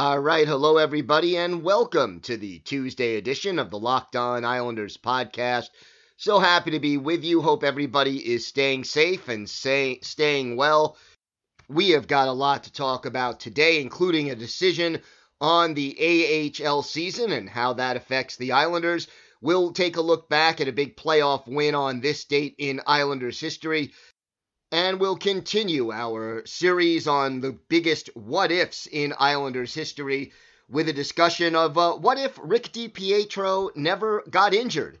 All right, hello everybody, and welcome to the Tuesday edition of the Locked On Islanders podcast. So happy to be with you. Hope everybody is staying safe and say, staying well. We have got a lot to talk about today, including a decision on the AHL season and how that affects the Islanders. We'll take a look back at a big playoff win on this date in Islanders history. And we'll continue our series on the biggest what ifs in Islanders history with a discussion of uh, what if Rick DiPietro never got injured?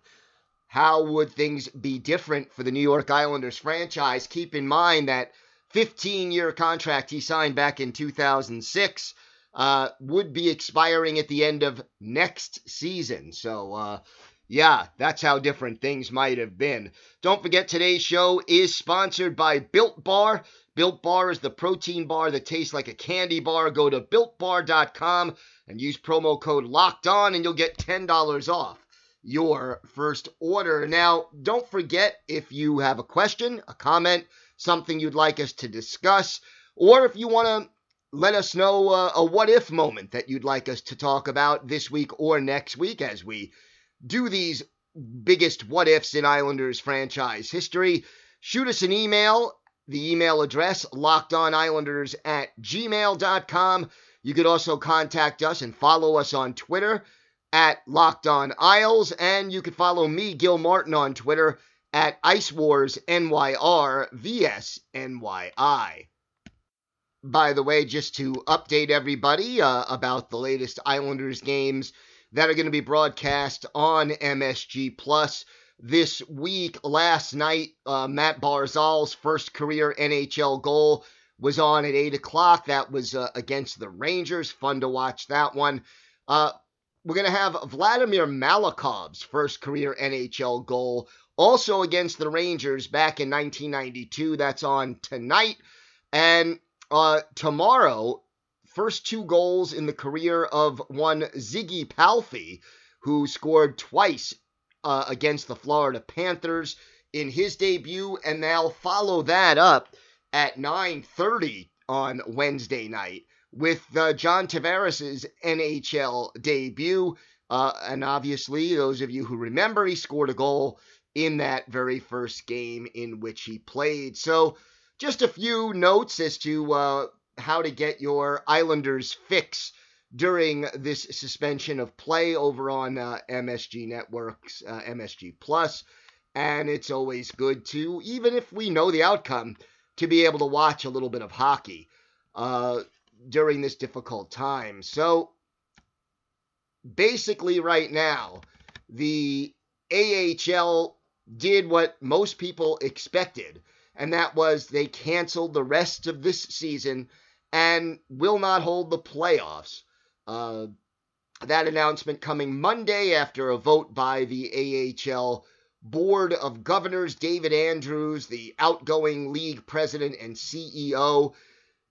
How would things be different for the New York Islanders franchise? Keep in mind that 15 year contract he signed back in 2006 uh, would be expiring at the end of next season. So, uh, yeah, that's how different things might have been. Don't forget today's show is sponsored by Built Bar. Built Bar is the protein bar that tastes like a candy bar. Go to builtbar.com and use promo code LOCKED ON and you'll get $10 off your first order. Now, don't forget if you have a question, a comment, something you'd like us to discuss, or if you want to let us know uh, a what if moment that you'd like us to talk about this week or next week as we do these biggest what ifs in Islanders franchise history, shoot us an email. The email address, lockedonislanders at gmail.com. You could also contact us and follow us on Twitter at Locked On and you could follow me, Gil Martin, on Twitter at Ice Wars. By the way, just to update everybody uh, about the latest Islanders games that are going to be broadcast on MSG Plus this week. Last night, uh, Matt Barzal's first career NHL goal was on at 8 o'clock. That was uh, against the Rangers. Fun to watch that one. Uh, we're going to have Vladimir Malakhov's first career NHL goal, also against the Rangers back in 1992. That's on tonight. And uh, tomorrow, first two goals in the career of one Ziggy Palffy, who scored twice uh, against the Florida Panthers in his debut, and they'll follow that up at 9:30 on Wednesday night with uh, John Tavares' NHL debut. Uh, and obviously, those of you who remember, he scored a goal in that very first game in which he played. So, just a few notes as to uh, how to get your Islanders fix during this suspension of play over on uh, MSG Networks, uh, MSG Plus. And it's always good to, even if we know the outcome, to be able to watch a little bit of hockey uh, during this difficult time. So basically, right now, the AHL did what most people expected, and that was they canceled the rest of this season and will not hold the playoffs. Uh, that announcement coming Monday after a vote by the AHL Board of Governors. David Andrews, the outgoing league president and CEO,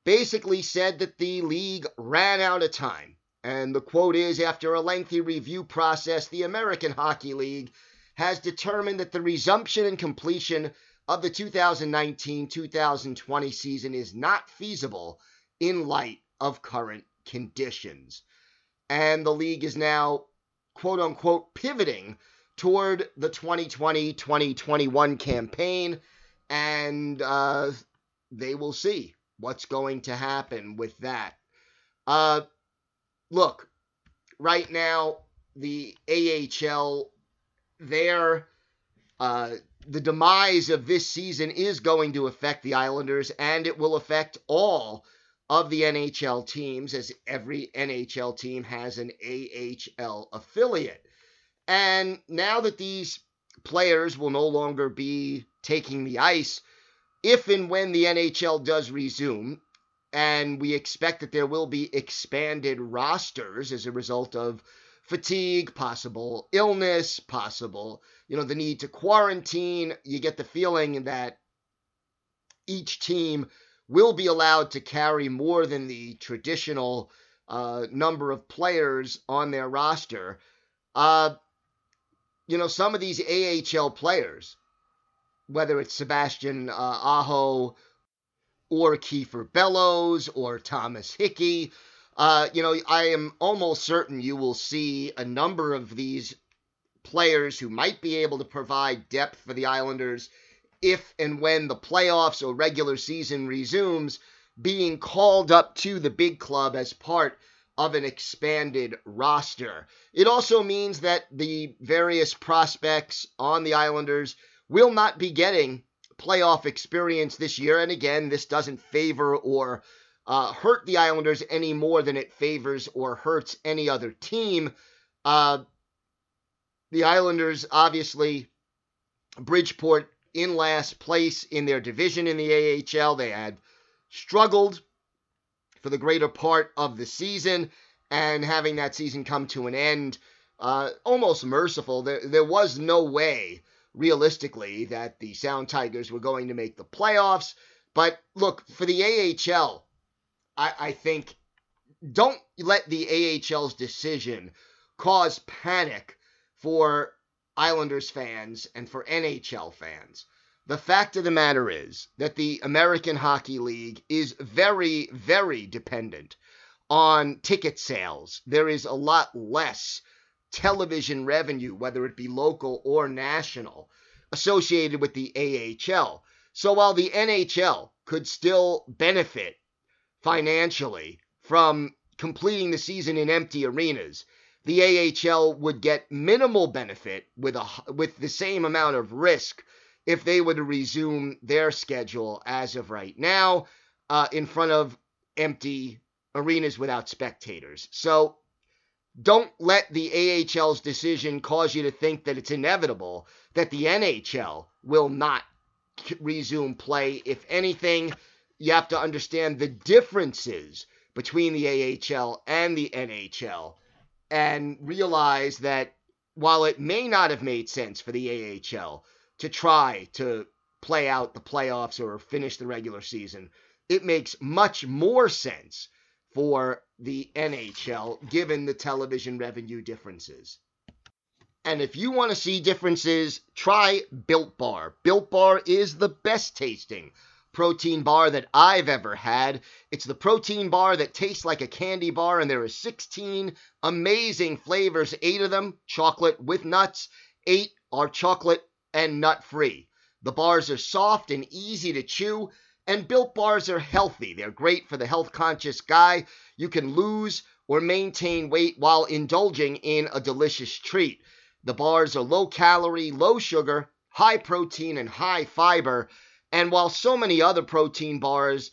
basically said that the league ran out of time. And the quote is After a lengthy review process, the American Hockey League has determined that the resumption and completion of the 2019 2020 season is not feasible in light of current conditions. And the league is now, quote unquote, pivoting toward the 2020 2021 campaign, and uh, they will see what's going to happen with that. Uh, look, right now, the AHL, their uh, the demise of this season is going to affect the Islanders, and it will affect all of the NHL teams, as every NHL team has an AHL affiliate. And now that these players will no longer be taking the ice, if and when the NHL does resume, and we expect that there will be expanded rosters as a result of fatigue, possible illness, possible, you know, the need to quarantine. You get the feeling that each team will be allowed to carry more than the traditional uh, number of players on their roster. Uh, you know, some of these AHL players, whether it's Sebastian uh, Aho or Kiefer Bellows or Thomas Hickey, uh, you know, I am almost certain you will see a number of these players who might be able to provide depth for the Islanders if and when the playoffs or regular season resumes being called up to the big club as part of an expanded roster. It also means that the various prospects on the Islanders will not be getting playoff experience this year. And again, this doesn't favor or uh, hurt the Islanders any more than it favors or hurts any other team. Uh, the Islanders, obviously, Bridgeport in last place in their division in the AHL. They had struggled for the greater part of the season, and having that season come to an end, uh, almost merciful. There, there was no way, realistically, that the Sound Tigers were going to make the playoffs. But look, for the AHL, I, I think don't let the AHL's decision cause panic for Islanders fans and for NHL fans. The fact of the matter is that the American Hockey League is very, very dependent on ticket sales. There is a lot less television revenue, whether it be local or national, associated with the AHL. So while the NHL could still benefit financially from completing the season in empty arenas. The AHL would get minimal benefit with a with the same amount of risk if they were to resume their schedule as of right now uh, in front of empty arenas without spectators. So don't let the AHL's decision cause you to think that it's inevitable that the NHL will not resume play. If anything, you have to understand the differences between the AHL and the NHL and realize that while it may not have made sense for the AHL to try to play out the playoffs or finish the regular season, it makes much more sense for the NHL given the television revenue differences. And if you want to see differences, try Built Bar. Built Bar is the best tasting protein bar that I've ever had. It's the protein bar that tastes like a candy bar, and there are 16 amazing flavors, eight of them chocolate with nuts, eight are chocolate and nut free. The bars are soft and easy to chew, and built bars are healthy. They're great for the health conscious guy. You can lose or maintain weight while indulging in a delicious treat. The bars are low calorie, low sugar, high protein, and high fiber. And while so many other protein bars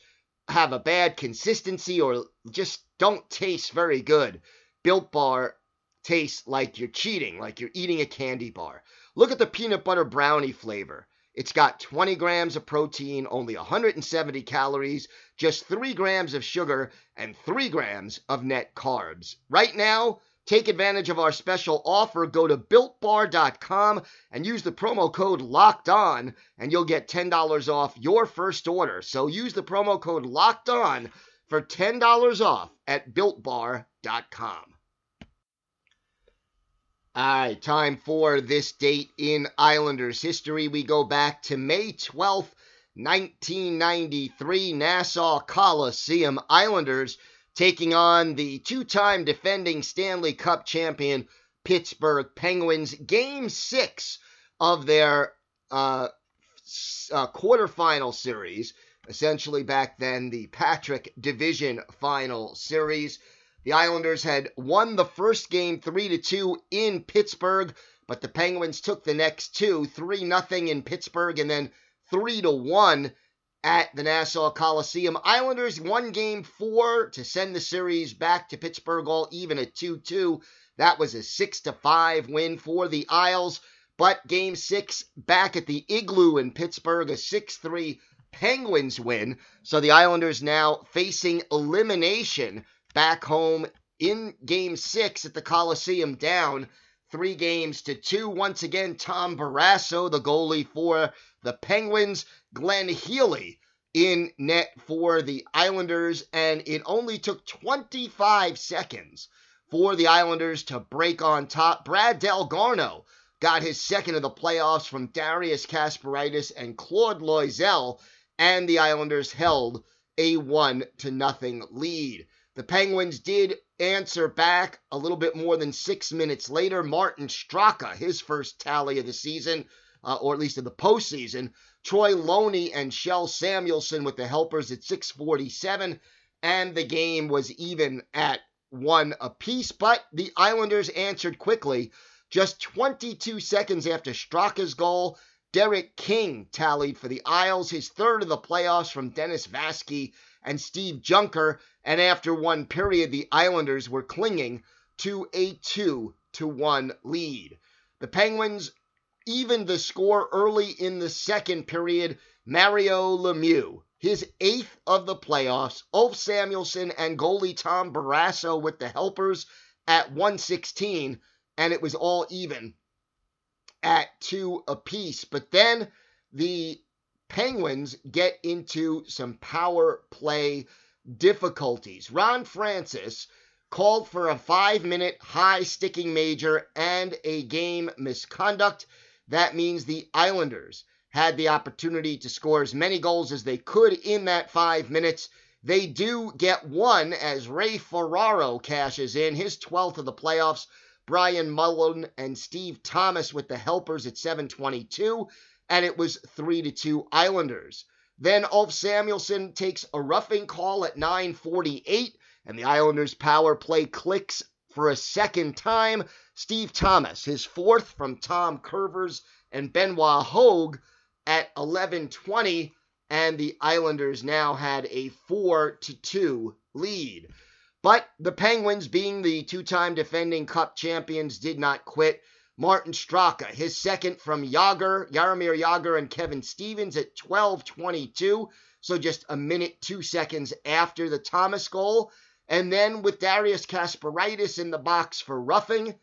have a bad consistency or just don't taste very good, Built Bar tastes like you're cheating, like you're eating a candy bar. Look at the peanut butter brownie flavor. It's got 20 grams of protein, only 170 calories, just 3 grams of sugar, and 3 grams of net carbs. Right now, Take advantage of our special offer. Go to builtbar.com and use the promo code locked on, and you'll get $10 off your first order. So use the promo code locked on for $10 off at builtbar.com. All right, time for this date in Islanders history. We go back to May 12th, 1993, Nassau Coliseum. Islanders taking on the two time defending Stanley Cup champion Pittsburgh Penguins. Game six of their uh, uh, quarterfinal series, essentially back then the Patrick Division Final Series. The Islanders had won the first game 3 to 2 in Pittsburgh, but the Penguins took the next two, 3 nothing in Pittsburgh and then 3 to 1 at the Nassau Coliseum. Islanders won game 4 to send the series back to Pittsburgh all even at 2-2. That was a 6 to 5 win for the Isles. But game 6 back at the Igloo in Pittsburgh, a 6-3 Penguins win. So the Islanders now facing elimination back home in game six at the Coliseum down three games to two. Once again, Tom Barrasso, the goalie for the Penguins, Glenn Healy in net for the Islanders, and it only took 25 seconds for the Islanders to break on top. Brad Dalgarno got his second of the playoffs from Darius Kasparaitis and Claude Loiselle and the Islanders held a 1 to nothing lead. The Penguins did answer back a little bit more than six minutes later. Martin Straka, his first tally of the season, uh, or at least in the postseason. Troy Loney and Kjell Samuelsson with the helpers at 647, and the game was even at one apiece. But the Islanders answered quickly. Just 22 seconds after Straka's goal, Derek King tallied for the Isles, his third of the playoffs from Dennis Vaske and Steve Junker, and after one period, the Islanders were clinging to a 2 to 1 lead. The Penguins evened the score early in the second period. Mario Lemieux, his eighth of the playoffs, Ulf Samuelsson and goalie Tom Barrasso with the helpers at 116, and it was all even at two apiece. But then the Penguins get into some power play difficulties. Ron Francis called for a five minute high sticking major and a game misconduct. That means the Islanders had the opportunity to score as many goals as they could in that five minutes. They do get one as Ray Ferraro cashes in his 12th of the playoffs Brian Mullen and Steve Thomas with the helpers at 722, and it was 3 to 2 Islanders. Then Ulf Samuelsson takes a roughing call at 948, and the Islanders' power play clicks for a second time. Steve Thomas, his fourth from Tom Kurvers and Benoit Hogue at 1120, and the Islanders now had a 4 to 2 lead. But the Penguins, being the two time defending Cup champions, did not quit. Martin Straka, his second from Jagr, Jaromir Jagr and Kevin Stevens at 12:22, so just a minute two seconds after the Thomas goal. And then with Darius Kasparaitis in the box for roughing,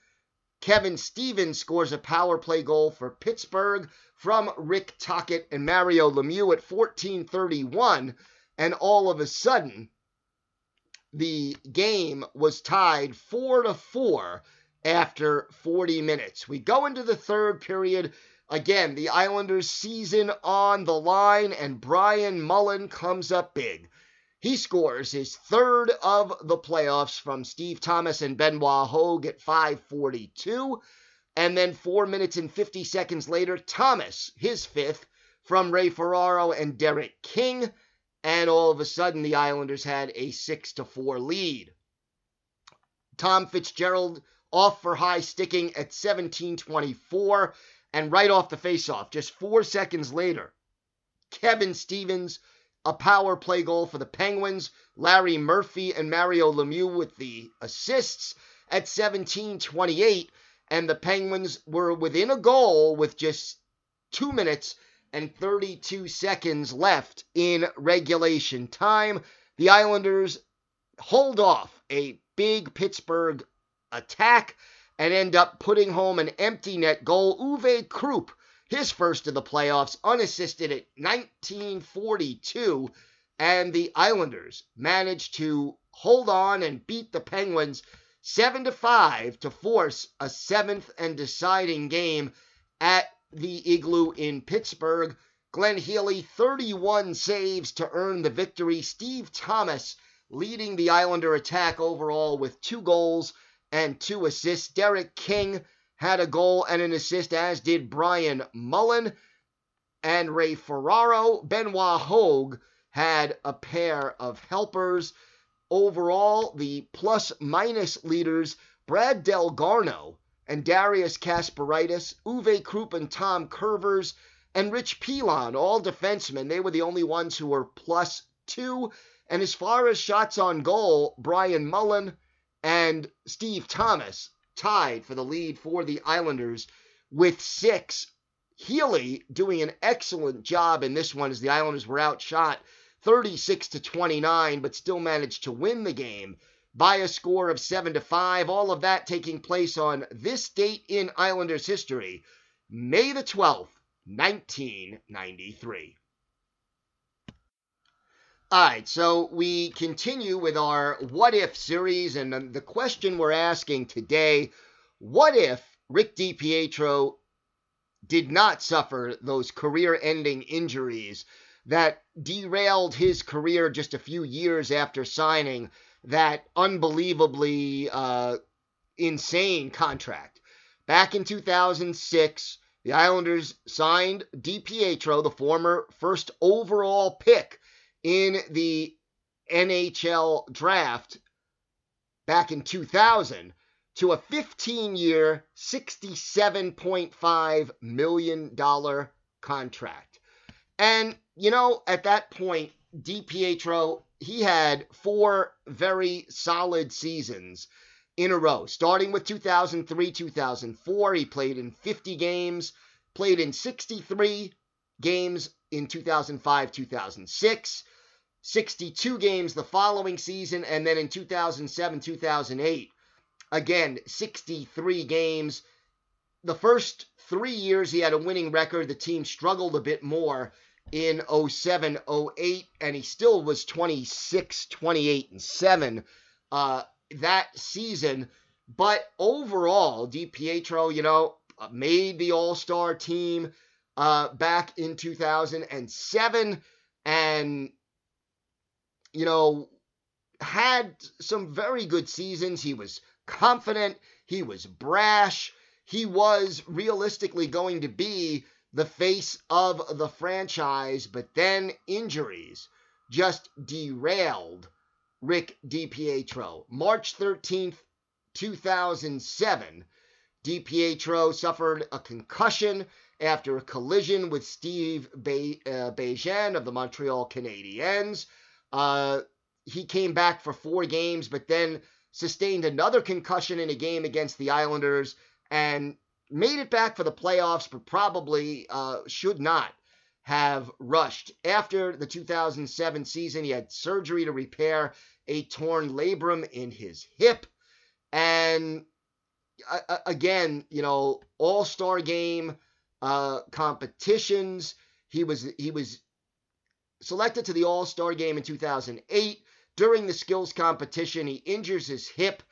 Kevin Stevens scores a power play goal for Pittsburgh from Rick Tocchet and Mario Lemieux at 14:31, and all of a sudden the game was tied 4 to 4 after 40 minutes. We go into the third period. Again, the Islanders' season on the line, and Brian Mullen comes up big. He scores his third of the playoffs from Steve Thomas and Benoit Hogue at 542. And then four minutes and 50 seconds later, Thomas, his fifth, from Ray Ferraro and Derek King and all of a sudden the Islanders had a 6 to 4 lead. Tom Fitzgerald off for high sticking at 17:24 and right off the faceoff just 4 seconds later Kevin Stevens a power play goal for the Penguins, Larry Murphy and Mario Lemieux with the assists at 17:28 and the Penguins were within a goal with just 2 minutes and 32 seconds left in regulation time. The Islanders hold off a big Pittsburgh attack and end up putting home an empty net goal. Uwe Krupp, his first of the playoffs, unassisted at 1942, and the Islanders managed to hold on and beat the Penguins 7 to 5 to force a seventh and deciding game at the Igloo in Pittsburgh. Glenn Healy, 31 saves to earn the victory. Steve Thomas leading the Islander attack overall with two goals and two assists. Derek King had a goal and an assist, as did Brian Mullen and Ray Ferraro. Benoit Hogue had a pair of helpers. Overall, the plus minus leaders Brad Dalgarno and Darius Kasparaitis, Uwe Krupp and Tom Kurvers, and Rich Pilon, all defensemen. They were the only ones who were plus two. And as far as shots on goal, Brian Mullen and Steve Thomas tied for the lead for the Islanders with six. Healy doing an excellent job in this one as the Islanders were outshot 36 to 29, but still managed to win the game by a score of 7 to 5. All of that taking place on this date in Islanders history, May the 12th, 1993. All right, so we continue with our what if series, and the question we're asking today what if Rick DiPietro did not suffer those career ending injuries that derailed his career just a few years after signing that unbelievably uh, insane contract? Back in 2006, the Islanders signed DiPietro, the former first overall pick in the NHL draft back in 2000 to a 15 year, $67.5 million contract. And, you know, at that point, DiPietro, he had four very solid seasons in a row. Starting with 2003 2004, he played in 50 games, played in 63 games in 2005 2006. 62 games the following season, and then in 2007 2008, again, 63 games. The first three years he had a winning record. The team struggled a bit more in 07 08, and he still was 26, 28, and 7 uh, that season. But overall, DiPietro, you know, made the All Star team uh, back in 2007 and you know, had some very good seasons. He was confident, he was brash, he was realistically going to be the face of the franchise, but then injuries just derailed Rick DiPietro. March 13th, 2007, DiPietro suffered a concussion after a collision with Steve Be- uh, Bégin of the Montreal Canadiens. Uh, he came back for four games, but then sustained another concussion in a game against the Islanders and made it back for the playoffs, but probably uh, should not have rushed. After the 2007 season, he had surgery to repair a torn labrum in his hip. And uh, again, you know, all star game uh, competitions. He was he was selected to the All Star game in 2008. During the skills competition, he injures his hip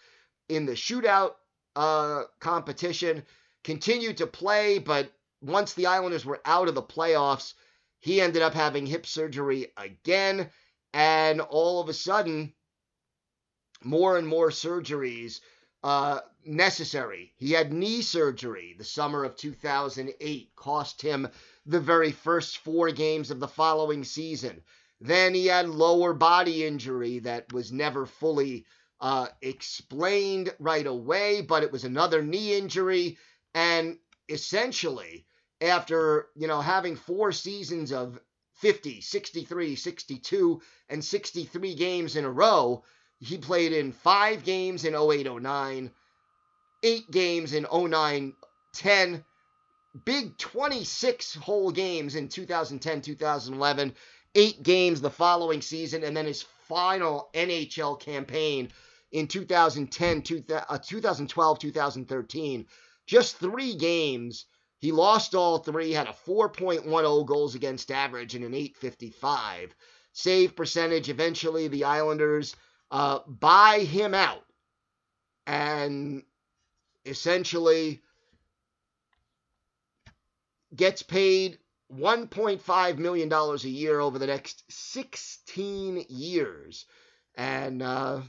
in the shootout uh, competition. Continued to play, but once the Islanders were out of the playoffs, he ended up having hip surgery again. And all of a sudden, more and more surgeries uh, necessary. He had knee surgery the summer of 2008, cost him the very first four games of the following season. Then he had lower body injury that was never fully uh, explained right away, but it was another knee injury. And essentially, after, you know, having four seasons of 50, 63, 62, and 63 games in a row, he played in five games in 08 09, eight games in 09 10, big 26 whole games in 2010 2011, eight games the following season, and then his final NHL campaign in 2010, 2012, 2013. Just three games. He lost all three, had a 4.10 goals against average and an 855 save percentage. Eventually, the Islanders uh, buy him out and essentially gets paid $1.5 million a year over the next 16 years. And uh,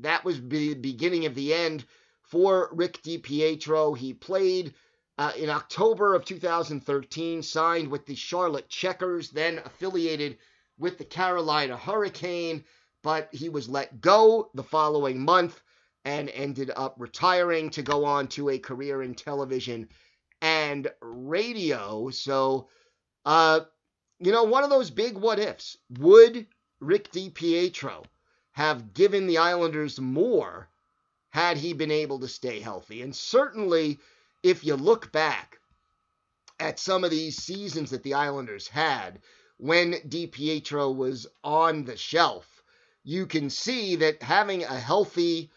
that was the beginning of the end for Rick DiPietro. He played uh, in October of 2013, signed with the Charlotte Checkers, then affiliated with the Carolina Hurricane. but he was let go the following month and ended up retiring to go on to a career in television and radio. So, uh, you know, one of those big what ifs. Would Rick DiPietro have given the Islanders more had he been able to stay healthy? And certainly, if you look back at some of these seasons that the Islanders had when DiPietro was on the shelf, you can see that having a healthy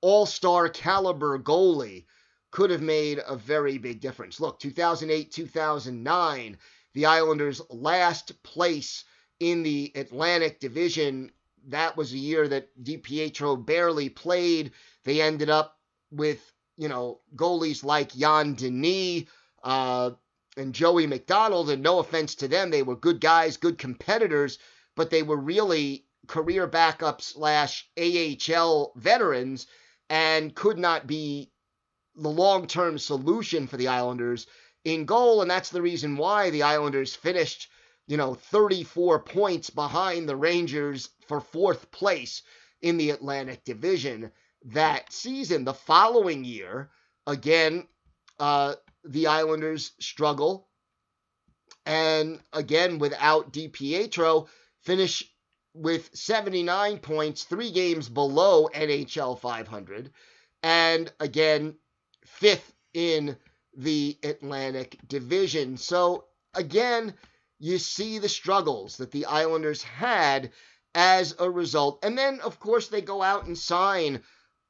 all star caliber goalie could have made a very big difference. Look, 2008 2009, the Islanders' last place in the Atlantic Division. That was a year that DiPietro barely played. They ended up with, you know, goalies like Yann Danis uh, and Joey MacDonald. And no offense to them, they were good guys, good competitors, but they were really career backup slash AHL veterans and could not be the long term solution for the Islanders in goal. And that's the reason why the Islanders finished, you know, 34 points behind the Rangers for fourth place in the Atlantic Division that season. The following year, again, uh, the Islanders struggle. And again, without DiPietro, finish with 79 points, three games below NHL 500, and again, fifth in the Atlantic Division. So, again, you see the struggles that the Islanders had as a result. And then, of course, they go out and sign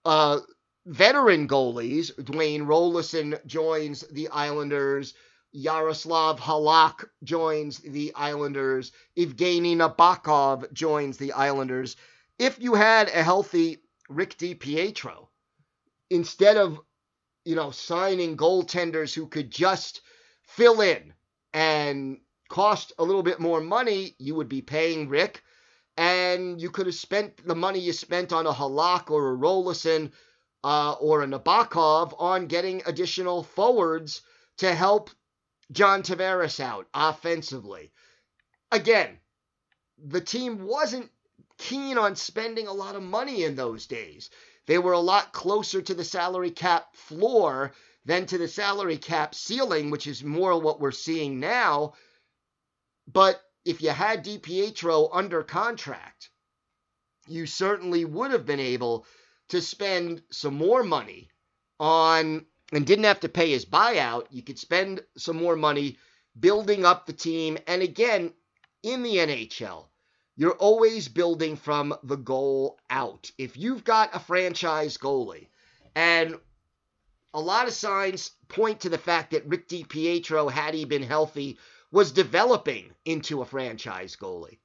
uh, veteran goalies. Dwayne Roloson joins the Islanders. Yaroslav Halak joins the Islanders. Evgeny Nabokov joins the Islanders. If you had a healthy Rick DiPietro, instead of, you know, signing goaltenders who could just fill in and cost a little bit more money, you would be paying Rick. And you could have spent the money you spent on a Halak or a Roloson uh, or a Nabokov on getting additional forwards to help John Tavares out offensively. Again, the team wasn't keen on spending a lot of money in those days. They were a lot closer to the salary cap floor than to the salary cap ceiling, which is more what we're seeing now. But if you had DiPietro under contract, you certainly would have been able to spend some more money on and didn't have to pay his buyout, you could spend some more money building up the team. And again, in the NHL, you're always building from the goal out. If you've got a franchise goalie, and a lot of signs point to the fact that Rick DiPietro, had he been healthy, was developing into a franchise goalie.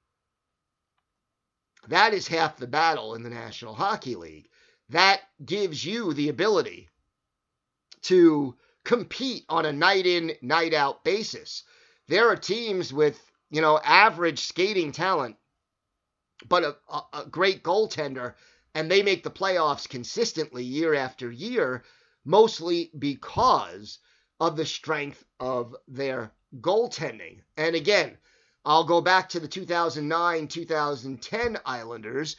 That is half the battle in the National Hockey League. That gives you the ability to compete on a night in, night out basis. There are teams with, you know, average skating talent, but a, a, a great goaltender, and they make the playoffs consistently year after year, mostly because of the strength of their goaltending. And again, I'll go back to the 2009 2010 Islanders,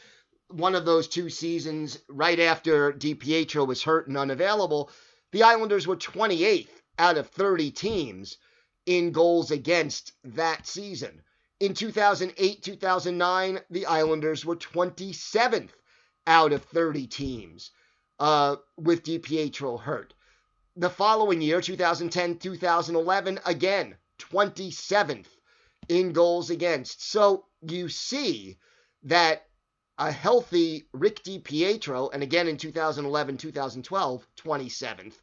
one of those two seasons right after DiPietro was hurt and unavailable the Islanders were 28th out of 30 teams in goals against that season. In 2008 2009, the Islanders were 27th out of 30 teams uh, with DiPietro hurt. The following year, 2010 2011, again, 27th in goals against. So you see that a healthy Rick DiPietro, and again in 2011 2012, 27th.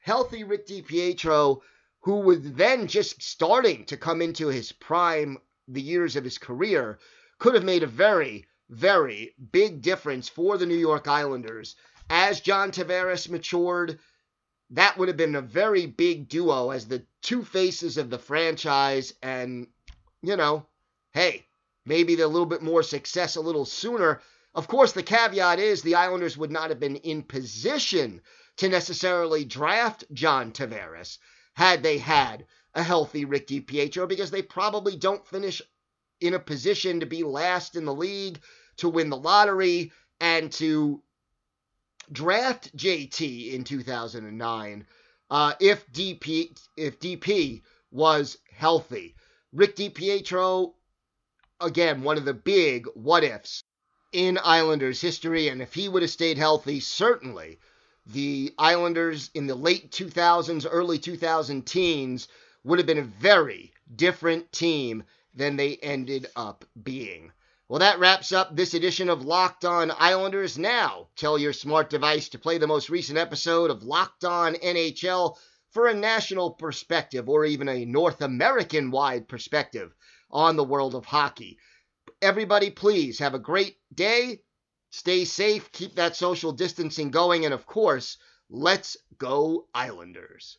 Healthy Rick DiPietro, who was then just starting to come into his prime, the years of his career, could have made a very, very big difference for the New York Islanders. As John Tavares matured, that would have been a very big duo as the two faces of the franchise. And, you know, hey, maybe a little bit more success a little sooner. Of course, the caveat is the Islanders would not have been in position to necessarily draft John Tavares had they had a healthy Rick DiPietro because they probably don't finish in a position to be last in the league to win the lottery and to draft JT in 2009 uh, if DP if DP was healthy. Rick DiPietro, again, one of the big what ifs in Islanders history, and if he would have stayed healthy, certainly the Islanders in the late 2000s, early 2000 teens would have been a very different team than they ended up being. Well, that wraps up this edition of Locked On Islanders. Now, tell your smart device to play the most recent episode of Locked On NHL for a national perspective or even a North American wide perspective on the world of hockey. Everybody, please have a great day. Stay safe, keep that social distancing going, and of course, let's go, Islanders.